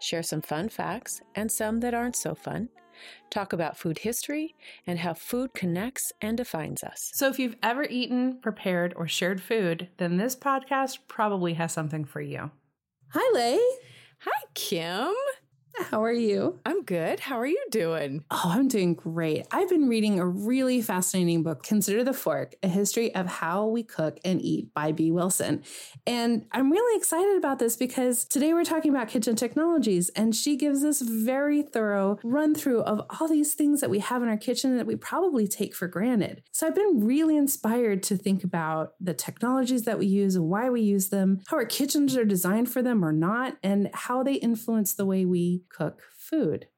Share some fun facts and some that aren't so fun. Talk about food history and how food connects and defines us. So, if you've ever eaten, prepared, or shared food, then this podcast probably has something for you. Hi, Leigh. Hi, Kim. How are you? I'm good. How are you doing? Oh, I'm doing great. I've been reading a really fascinating book, Consider the Fork A History of How We Cook and Eat by Bee Wilson. And I'm really excited about this because today we're talking about kitchen technologies, and she gives this very thorough run through of all these things that we have in our kitchen that we probably take for granted. So I've been really inspired to think about the technologies that we use and why we use them, how our kitchens are designed for them or not, and how they influence the way we cook food.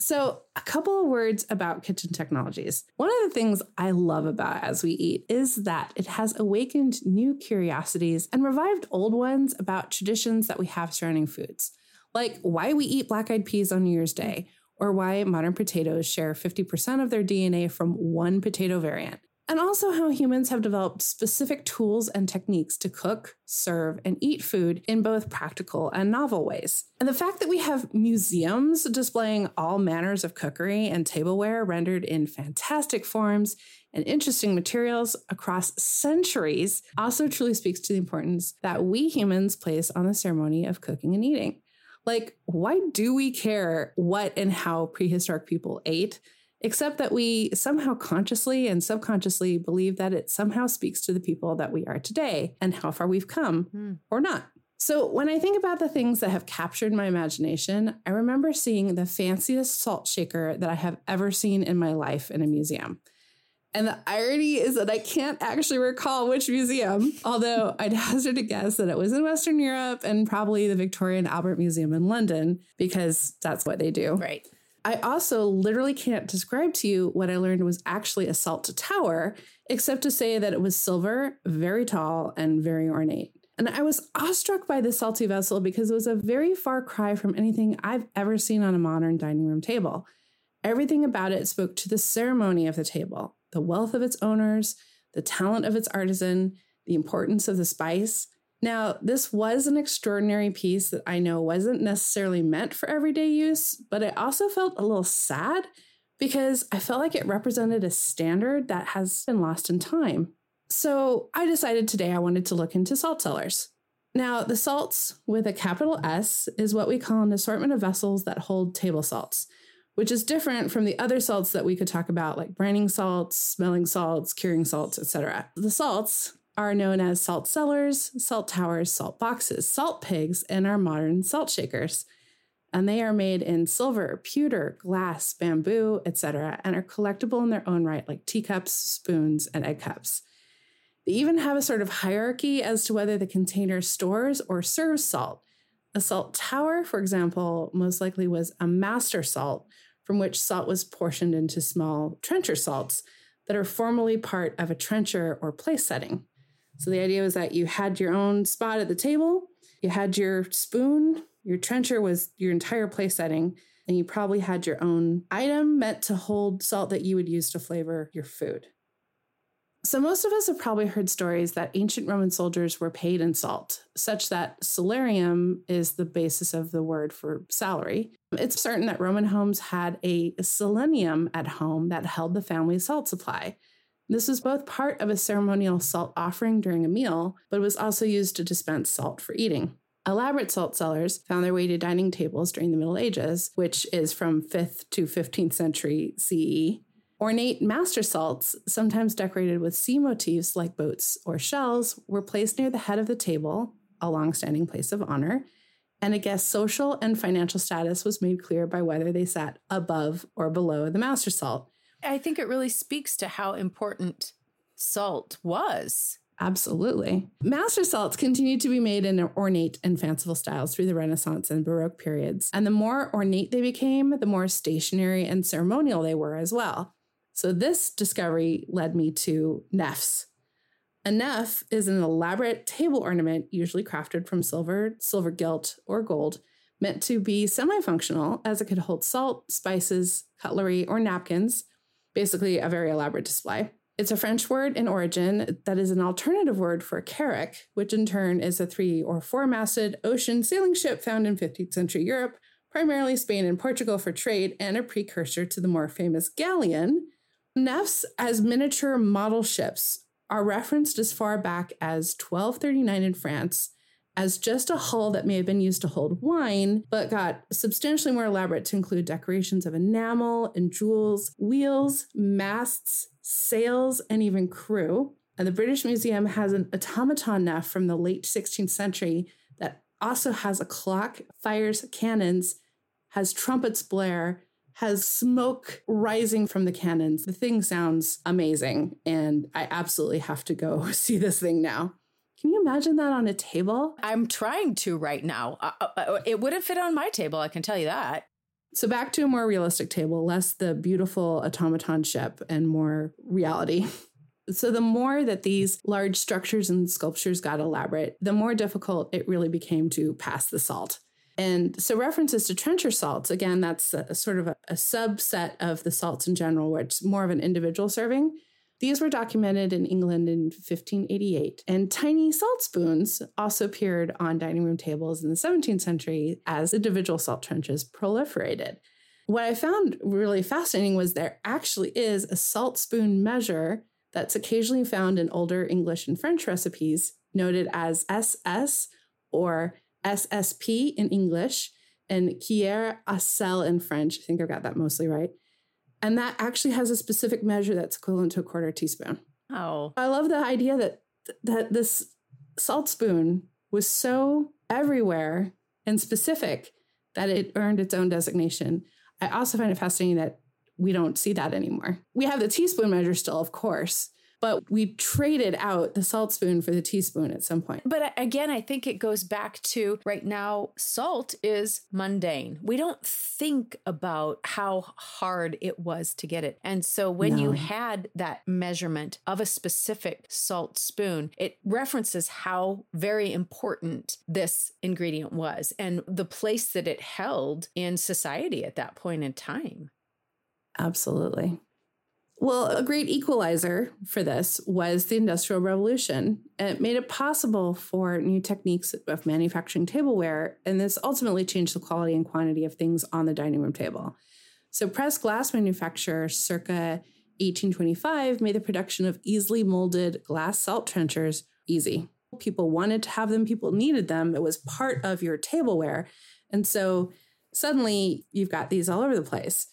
So, a couple of words about kitchen technologies. One of the things I love about As We Eat is that it has awakened new curiosities and revived old ones about traditions that we have surrounding foods, like why we eat black eyed peas on New Year's Day, or why modern potatoes share 50% of their DNA from one potato variant, and also how humans have developed specific tools and techniques to cook, serve, and eat food in both practical and novel ways. And the fact that we have museums displaying all manners of cookery and tableware rendered in fantastic forms and interesting materials across centuries also truly speaks to the importance that we humans place on the ceremony of cooking and eating. Like, why do we care what and how prehistoric people ate? Except that we somehow consciously and subconsciously believe that it somehow speaks to the people that we are today and how far we've come mm. or not. So, when I think about the things that have captured my imagination, I remember seeing the fanciest salt shaker that I have ever seen in my life in a museum. And the irony is that I can't actually recall which museum, although I'd hazard a guess that it was in Western Europe and probably the Victoria and Albert Museum in London, because that's what they do. Right. I also literally can't describe to you what I learned was actually a salt tower, except to say that it was silver, very tall, and very ornate. And I was awestruck by this salty vessel because it was a very far cry from anything I've ever seen on a modern dining room table. Everything about it spoke to the ceremony of the table, the wealth of its owners, the talent of its artisan, the importance of the spice, now, this was an extraordinary piece that I know wasn't necessarily meant for everyday use, but I also felt a little sad because I felt like it represented a standard that has been lost in time. So I decided today I wanted to look into salt cellars. Now, the salts with a capital S is what we call an assortment of vessels that hold table salts, which is different from the other salts that we could talk about, like braining salts, smelling salts, curing salts, etc. The salts are known as salt cellars, salt towers, salt boxes, salt pigs, and our modern salt shakers. And they are made in silver, pewter, glass, bamboo, etc., and are collectible in their own right, like teacups, spoons, and egg cups. They even have a sort of hierarchy as to whether the container stores or serves salt. A salt tower, for example, most likely was a master salt from which salt was portioned into small trencher salts that are formally part of a trencher or place setting. So the idea was that you had your own spot at the table, you had your spoon, your trencher was your entire place setting, and you probably had your own item meant to hold salt that you would use to flavor your food. So, most of us have probably heard stories that ancient Roman soldiers were paid in salt, such that salarium is the basis of the word for salary. It's certain that Roman homes had a salinum at home that held the family's salt supply. This was both part of a ceremonial salt offering during a meal, but was also used to dispense salt for eating. Elaborate salt cellars found their way to dining tables during the Middle Ages, which is from 5th to 15th century CE. Ornate master salts, sometimes decorated with sea motifs like boats or shells, were placed near the head of the table, a long-standing place of honor, and a guest's social and financial status was made clear by whether they sat above or below the master salt. I think it really speaks to how important salt was Absolutely. Master salts continued to be made in ornate and fanciful styles through the Renaissance and Baroque periods. And the more ornate they became, the more stationary and ceremonial they were as well. So this discovery led me to nefs. A nef is an elaborate table ornament, usually crafted from silver, silver gilt, or gold, meant to be semi functional as it could hold salt, spices, cutlery, or napkins, basically a very elaborate display. It's a French word in origin that is an alternative word for carrack, which in turn is a three or four masted ocean sailing ship found in 15th century Europe, primarily Spain and Portugal for trade, and a precursor to the more famous galleon. Nefs as miniature model ships are referenced as far back as 1239 in France as just a hull that may have been used to hold wine, but got substantially more elaborate to include decorations of enamel and jewels, wheels, masts, sails, and even crew. And the British Museum has an automaton nef from the late 16th century that also has a clock, fires cannons, has trumpets blare, has smoke rising from the cannons. The thing sounds amazing, and I absolutely have to go see this thing now. Can you imagine that on a table? I'm trying to right now. Uh, uh, uh, it wouldn't fit on my table, I can tell you that. So, back to a more realistic table, less the beautiful automaton ship and more reality. So, the more that these large structures and sculptures got elaborate, the more difficult it really became to pass the salt. And so, references to trencher salts, again, that's a, a sort of a, a subset of the salts in general, where it's more of an individual serving. These were documented in England in 1588, and tiny salt spoons also appeared on dining room tables in the 17th century as individual salt trenches proliferated. What I found really fascinating was there actually is a salt spoon measure that's occasionally found in older English and French recipes, noted as SS or SSP in English and à sel in French. I think I've got that mostly right. And that actually has a specific measure that's equivalent to a quarter teaspoon. Oh. I love the idea that that this salt spoon was so everywhere and specific that it earned its own designation. I also find it fascinating that we don't see that anymore. We have the teaspoon measure still, of course, but we traded out the salt spoon for the teaspoon at some point. But again, I think it goes back to right now, salt is mundane. We don't think about how hard it was to get it. And so when no. you had that measurement of a specific salt spoon, it references how very important this ingredient was and the place that it held in society at that point in time. Absolutely. Well, a great equalizer for this was the Industrial Revolution. It made it possible for new techniques of manufacturing tableware, and this ultimately changed the quality and quantity of things on the dining room table. So, pressed glass manufacture circa 1825 made the production of easily molded glass salt trenchers easy. People wanted to have them, people needed them. It was part of your tableware. And so suddenly you've got these all over the place.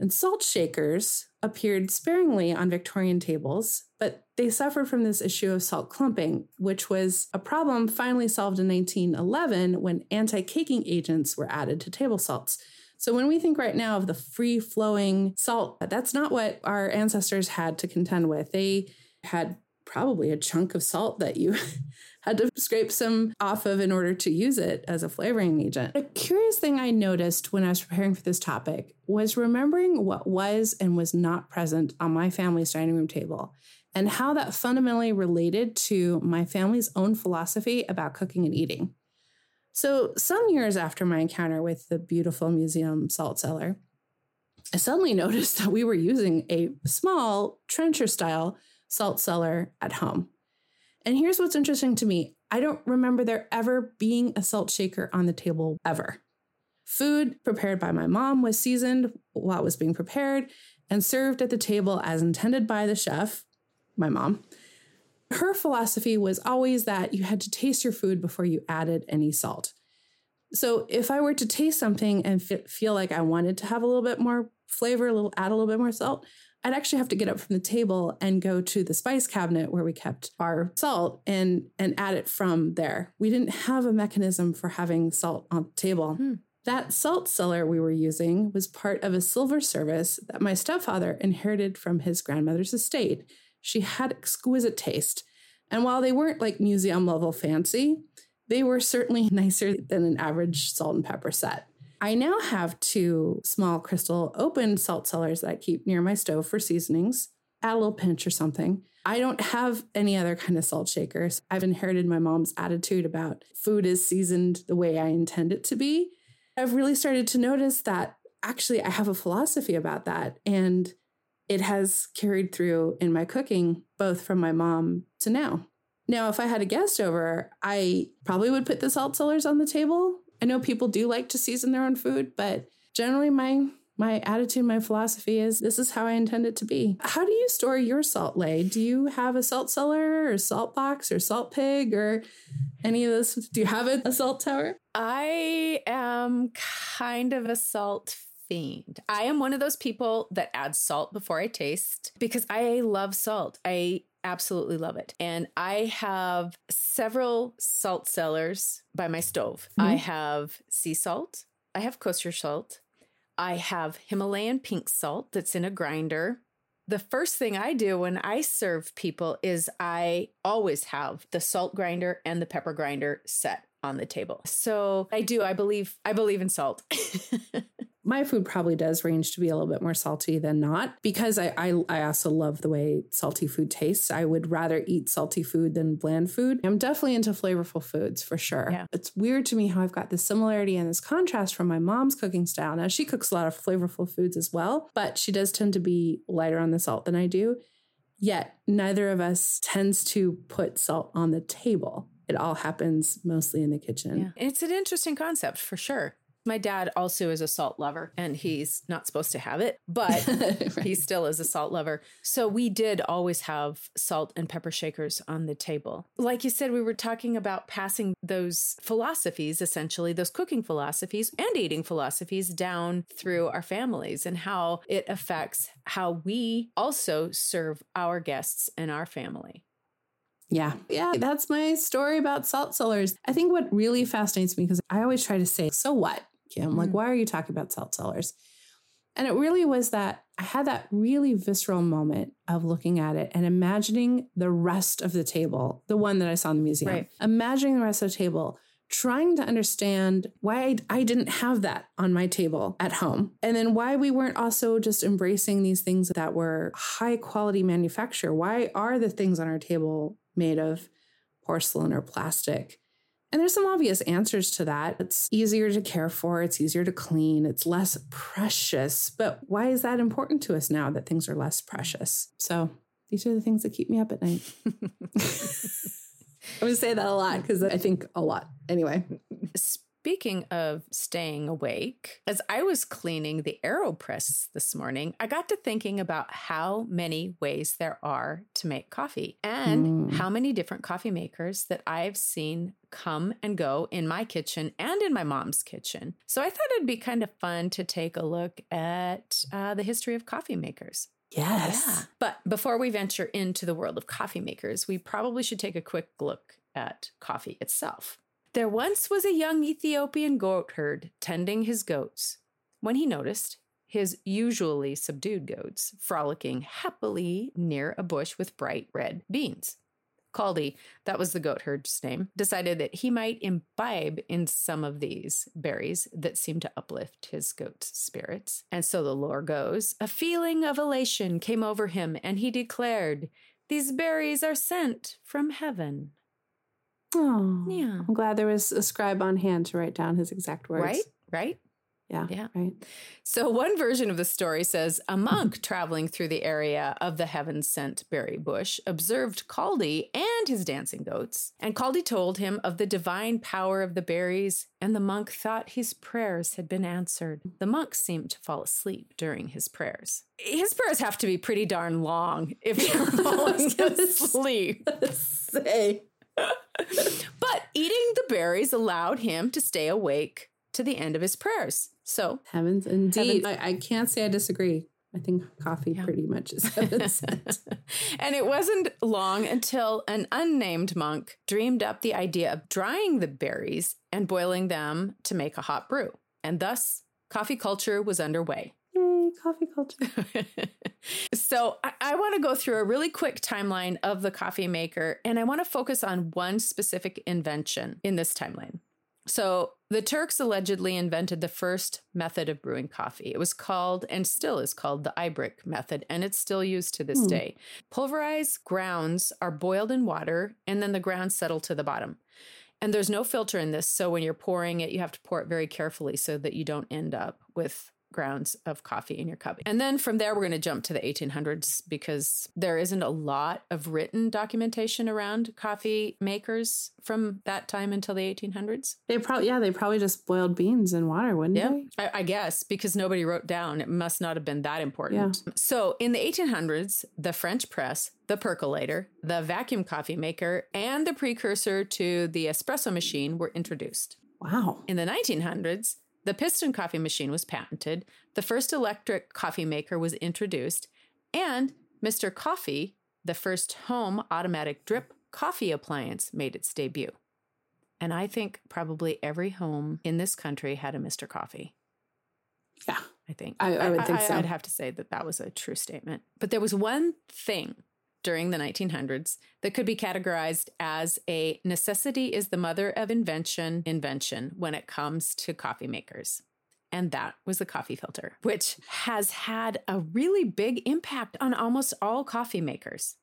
And salt shakers appeared sparingly on Victorian tables, but they suffered from this issue of salt clumping, which was a problem finally solved in 1911 when anti caking agents were added to table salts. So when we think right now of the free flowing salt, that's not what our ancestors had to contend with. They had probably a chunk of salt that you had to scrape some off of in order to use it as a flavoring agent. A curious thing I noticed when I was preparing for this topic was remembering what was and was not present on my family's dining room table and how that fundamentally related to my family's own philosophy about cooking and eating. So, some years after my encounter with the beautiful museum salt cellar, I suddenly noticed that we were using a small trencher style salt cellar at home. And here's what's interesting to me I don't remember there ever being a salt shaker on the table ever. Food prepared by my mom was seasoned while it was being prepared and served at the table as intended by the chef, my mom. Her philosophy was always that you had to taste your food before you added any salt. So if I were to taste something and feel like I wanted to have a little bit more flavor, a little add a little bit more salt, I'd actually have to get up from the table and go to the spice cabinet where we kept our salt and and add it from there. We didn't have a mechanism for having salt on the table. Hmm. That salt cellar we were using was part of a silver service that my stepfather inherited from his grandmother's estate. She had exquisite taste. And while they weren't like museum level fancy, they were certainly nicer than an average salt and pepper set. I now have two small crystal open salt cellars that I keep near my stove for seasonings, add a little pinch or something. I don't have any other kind of salt shakers. I've inherited my mom's attitude about food is seasoned the way I intend it to be. I've really started to notice that actually I have a philosophy about that. And it has carried through in my cooking, both from my mom to now. Now, if I had a guest over, I probably would put the salt cellars on the table. I know people do like to season their own food, but generally my my attitude, my philosophy is this is how I intend it to be. How do you store your salt Leigh? Do you have a salt cellar or salt box or salt pig or any of those? Do you have a, a salt tower? I am kind of a salt fiend. I am one of those people that adds salt before I taste because I love salt. I absolutely love it. And I have several salt cellars by my stove. Mm-hmm. I have sea salt, I have kosher salt, I have Himalayan pink salt that's in a grinder. The first thing I do when I serve people is I always have the salt grinder and the pepper grinder set on the table. So I do. I believe. I believe in salt. my food probably does range to be a little bit more salty than not because I, I, I also love the way salty food tastes. I would rather eat salty food than bland food. I'm definitely into flavorful foods for sure. Yeah. It's weird to me how I've got this similarity and this contrast from my mom's cooking style. Now she cooks a lot of flavorful foods as well, but she does tend to be lighter on the salt than I do. Yet neither of us tends to put salt on the table. It all happens mostly in the kitchen. Yeah. It's an interesting concept for sure. My dad also is a salt lover and he's not supposed to have it, but right. he still is a salt lover. So we did always have salt and pepper shakers on the table. Like you said, we were talking about passing those philosophies, essentially, those cooking philosophies and eating philosophies down through our families and how it affects how we also serve our guests and our family. Yeah. Yeah. That's my story about salt cellars. I think what really fascinates me, because I always try to say, so what? Kim? Like, mm. why are you talking about salt cellars? And it really was that I had that really visceral moment of looking at it and imagining the rest of the table, the one that I saw in the museum, right. imagining the rest of the table, trying to understand why I, I, didn't have that on my table at home. And then why we weren't also just embracing these things that were high quality manufacture. Why are the things on our table made of porcelain or plastic? And there's some obvious answers to that. It's easier to care for, it's easier to clean, it's less precious. But why is that important to us now that things are less precious? So these are the things that keep me up at night. I'm going to say that a lot because I think a lot. Anyway. Speaking of staying awake, as I was cleaning the AeroPress this morning, I got to thinking about how many ways there are to make coffee and mm. how many different coffee makers that I've seen come and go in my kitchen and in my mom's kitchen. So I thought it'd be kind of fun to take a look at uh, the history of coffee makers. Yes. Yeah. But before we venture into the world of coffee makers, we probably should take a quick look at coffee itself. There once was a young Ethiopian goat herd tending his goats when he noticed his usually subdued goats frolicking happily near a bush with bright red beans. Kaldi, that was the goat herd's name, decided that he might imbibe in some of these berries that seemed to uplift his goat's spirits. And so the lore goes a feeling of elation came over him, and he declared, These berries are sent from heaven. Oh, yeah. I'm glad there was a scribe on hand to write down his exact words. Right, right. Yeah. Yeah. Right. So, one version of the story says a monk traveling through the area of the heaven sent berry bush observed Kaldi and his dancing goats. And Kaldi told him of the divine power of the berries, and the monk thought his prayers had been answered. The monk seemed to fall asleep during his prayers. His prayers have to be pretty darn long if you're falling asleep. Say. but eating the berries allowed him to stay awake to the end of his prayers. So, heavens indeed. Heavens. I, I, can't say I disagree. I think coffee yeah. pretty much is heaven and it wasn't long until an unnamed monk dreamed up the idea of drying the berries and boiling them to make a hot brew. And thus, coffee culture was underway. Yay, coffee culture. so I, I want to go through a really quick timeline of the coffee maker, and I want to focus on one specific invention in this timeline. So the Turks allegedly invented the first method of brewing coffee. It was called and still is called the Ibrik method, and it's still used to this Hmm. day. Pulverized grounds are boiled in water, and then the grounds settle to the bottom. And there's no filter in this, so when you're pouring it, you have to pour it very carefully so that you don't end up with grounds of coffee in your cup. And then from there, we're going to jump to the 1800s because there isn't a lot of written documentation around coffee makers from that time until the 1800s. They probably yeah, they probably just boiled beans in water, wouldn't Yeah, they? I, I guess because nobody wrote down. It must not have been that important. So in the 1800s, the French press, the percolator, the vacuum coffee maker, and the precursor to the espresso machine were introduced. Wow. In the 1900s, the piston coffee machine was patented, the first electric coffee maker was introduced, and Mr. Coffee, the first home automatic drip coffee appliance, made its debut. And I think probably every home in this country had a Mr. Coffee. Yeah. I think. I- I would think so. I'd have to say that that was a true statement. But there was one thing during the 1900s that could be categorized as a necessity is the mother of invention invention when it comes to coffee makers. And that was the coffee filter, which has had a really big impact on almost all coffee makers.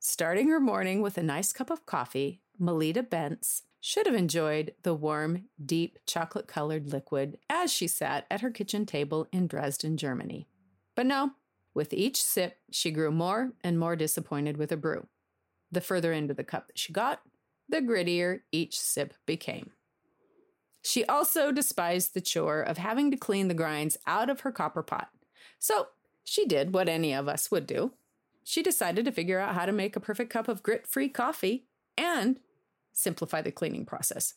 Starting her morning with a nice cup of coffee, Melitta Bentz should have enjoyed the warm, deep chocolate colored liquid as she sat at her kitchen table in Dresden, Germany. But no, with each sip, she grew more and more disappointed with her brew. The further into the cup that she got, the grittier each sip became. She also despised the chore of having to clean the grinds out of her copper pot. So she did what any of us would do. She decided to figure out how to make a perfect cup of grit free coffee and simplify the cleaning process.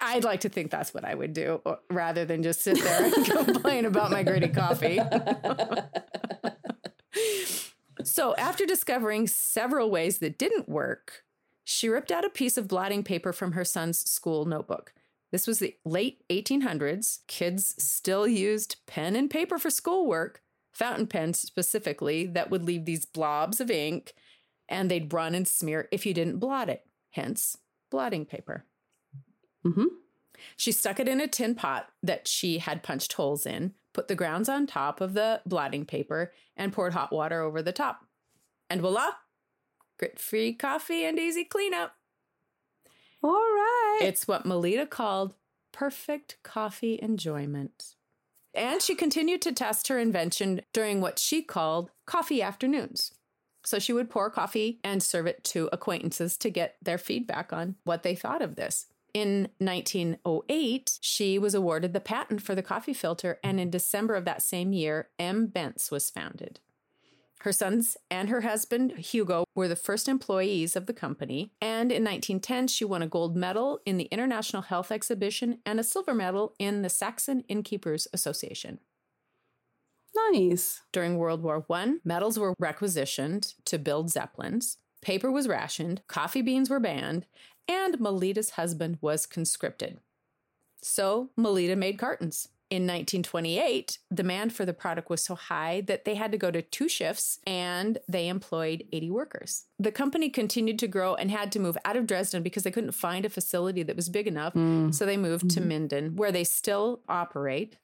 I'd like to think that's what I would do rather than just sit there and complain about my gritty coffee. so, after discovering several ways that didn't work, she ripped out a piece of blotting paper from her son's school notebook. This was the late 1800s. Kids still used pen and paper for schoolwork, fountain pens specifically, that would leave these blobs of ink and they'd run and smear if you didn't blot it, hence blotting paper. hmm She stuck it in a tin pot that she had punched holes in, put the grounds on top of the blotting paper, and poured hot water over the top. And voila, grit free coffee and easy cleanup. All right. It's what Melitta called perfect coffee enjoyment. And she continued to test her invention during what she called coffee afternoons. So she would pour coffee and serve it to acquaintances to get their feedback on what they thought of this. In 1908, she was awarded the patent for the coffee filter, and in December of that same year, M. Bentz was founded. Her sons and her husband, Hugo, were the first employees of the company. And in 1910, she won a gold medal in the International Health Exhibition and a silver medal in the Saxon Innkeepers Association. nice. During World War I, medals were requisitioned to build zeppelins, paper was rationed, coffee beans were banned, and Melitta's husband was conscripted. So Melitta made cartons. In 1928, demand for the product was so high that they had to go to two shifts and they employed 80 workers. The company continued to grow and had to move out of Dresden because they couldn't find a facility that was big enough. Hmm. So they moved to mm-hmm. Minden, where they still operate.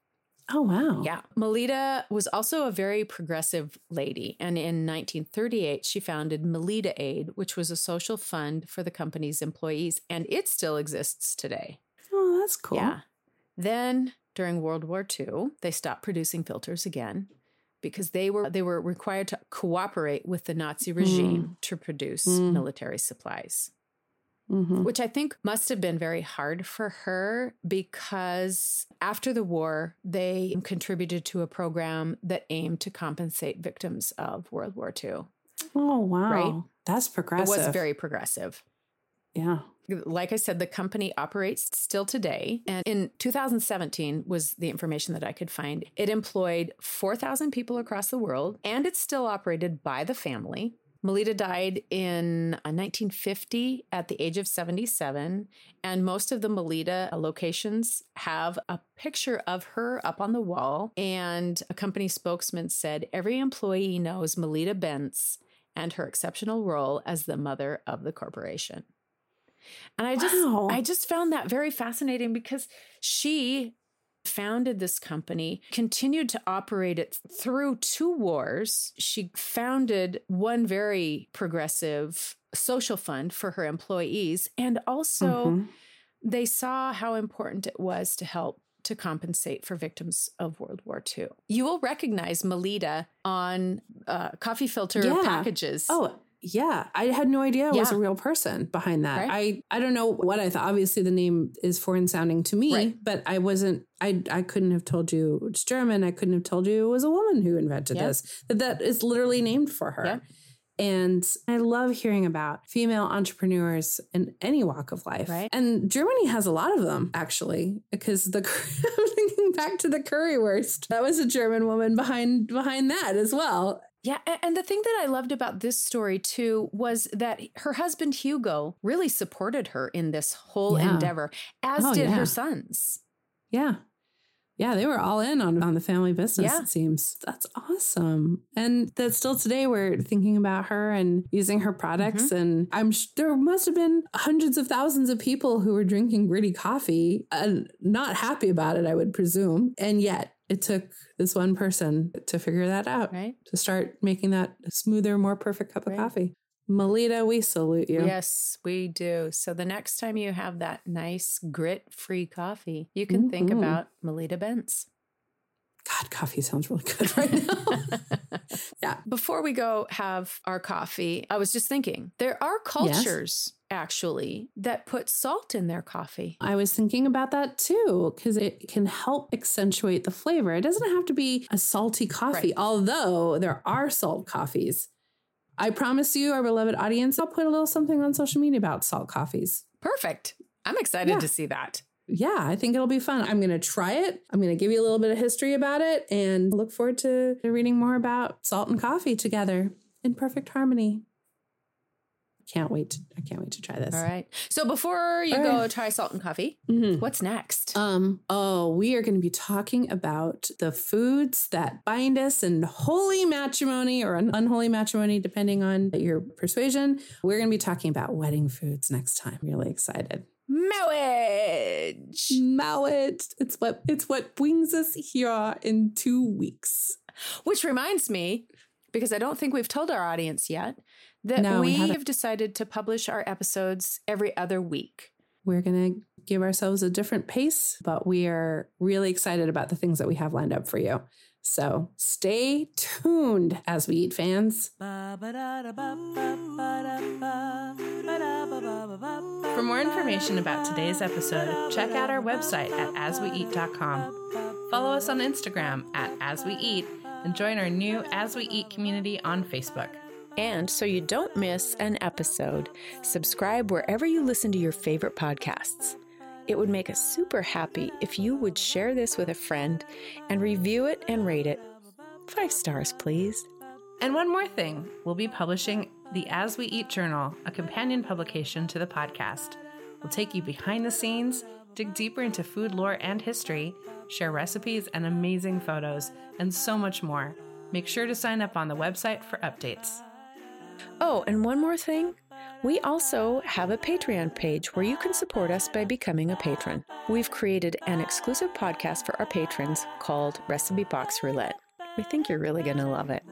Oh wow. Yeah. Melitta was also a very progressive lady. And in 1938, she founded Melitta Aid, which was a social fund for the company's employees. And it still exists today. Oh, that's cool. Yeah. Then during World War II, they stopped producing filters again because they were they were required to cooperate with the Nazi regime to produce Mm. military supplies hmm which I think must have been very hard for her because after the war, they contributed to a program that aimed to compensate victims of World War II. Oh wow. Right? That's progressive. It was very progressive. Yeah. Like I said, the company operates still today. And in 2017 was the information that I could find. It employed 4,000 people across the world and it's still operated by the family. Melitta died in uh, 1950 at the age of 77, and most of the Melitta locations have a picture of her up on the wall. And a company spokesman said every employee knows Melitta Bentz and her exceptional role as the mother of the corporation. And I just Wow. I just found that very fascinating because she founded this company, continued to operate it through two wars. She founded one very progressive social fund for her employees and also Mhm. they saw how important it was to help to compensate for victims of World War II. You will recognize Melitta on uh, coffee filter Yeah. packages. Oh, yeah. I had no idea it was a real person behind that. Right. I I don't know what I thought. Obviously the name is foreign sounding to me, Right. but I wasn't I I couldn't have told you it's German. I couldn't have told you it was a woman who invented Yeah. this. That that is literally named for her. Yeah. And I love hearing about female entrepreneurs in any walk of life. Right. And Germany has a lot of them, actually, because the I'm thinking back to the currywurst. That was a German woman behind behind that as well. Yeah, and the thing that I loved about this story too was that her husband Hugo really supported her in this whole Yeah. endeavor, as Oh, did yeah. her sons. Yeah. Yeah, they were all in on, on the family business, Yeah. it seems. That's awesome. And that still today we're thinking about her and using her products. Mm-hmm. And I'm sh- there must have been hundreds of thousands of people who were drinking gritty coffee and not happy about it, I would presume. And yet it took this one person to figure that out, Right? to start making that smoother, more perfect cup of Right. coffee. Melitta, we salute you. Yes, we do. So the next time you have that nice grit-free coffee, you can think Mhm. about Melitta Bentz. God, coffee sounds really good right now. yeah. Before we go have our coffee, I was just thinking there are cultures actually that put salt in their coffee. I was thinking about that too, because it can help accentuate the flavor. It doesn't have to be a salty coffee, Right. although there are salt coffees. I promise you, our beloved audience, I'll put a little something on social media about salt coffees. Perfect. I'm excited Yeah. to see that. Yeah, I think it'll be fun. I'm going to try it. I'm going to give you a little bit of history about it and look forward to reading more about salt and coffee together in perfect harmony. Can't wait. To, I can't wait to try this. All right. So before you All go right. try salt and coffee, Mhm. what's next? Um, oh, we are going to be talking about the foods that bind us in holy matrimony or un- unholy matrimony, depending on your persuasion. We're going to be talking about wedding foods next time. Really excited. Marriage. Mowit. It's what it's what brings us here in two weeks. Which reminds me, because I don't think we've told our audience yet, that No, we we have decided to publish our episodes every other week. We're going to give ourselves a different pace, but we are really excited about the things that we have lined up for you. So stay tuned as we eat fans. For more information about today's episode, check out our website at asweeat.com. Follow us on Instagram at As We Eat and join our new As We Eat community on Facebook. And so you don't miss an episode, subscribe wherever you listen to your favorite podcasts. It would make us super happy if you would share this with a friend and review it and rate it. Five stars, please. And one more thing, we'll be publishing the As We Eat Journal, a companion publication to the podcast. We'll take you behind the scenes, dig deeper into food lore and history, share recipes and amazing photos, and so much more. Make sure to sign up on the website for updates. Oh, and one more thing. We also have a Patreon page where you can support us by becoming a patron. We've created an exclusive podcast for our patrons called Recipe Box Roulette. We think you're really going to love it.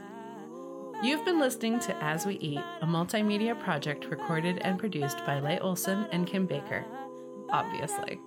You've been listening to As We Eat, a multimedia project recorded and produced by Leigh Olson and Kim Baker. Obviously.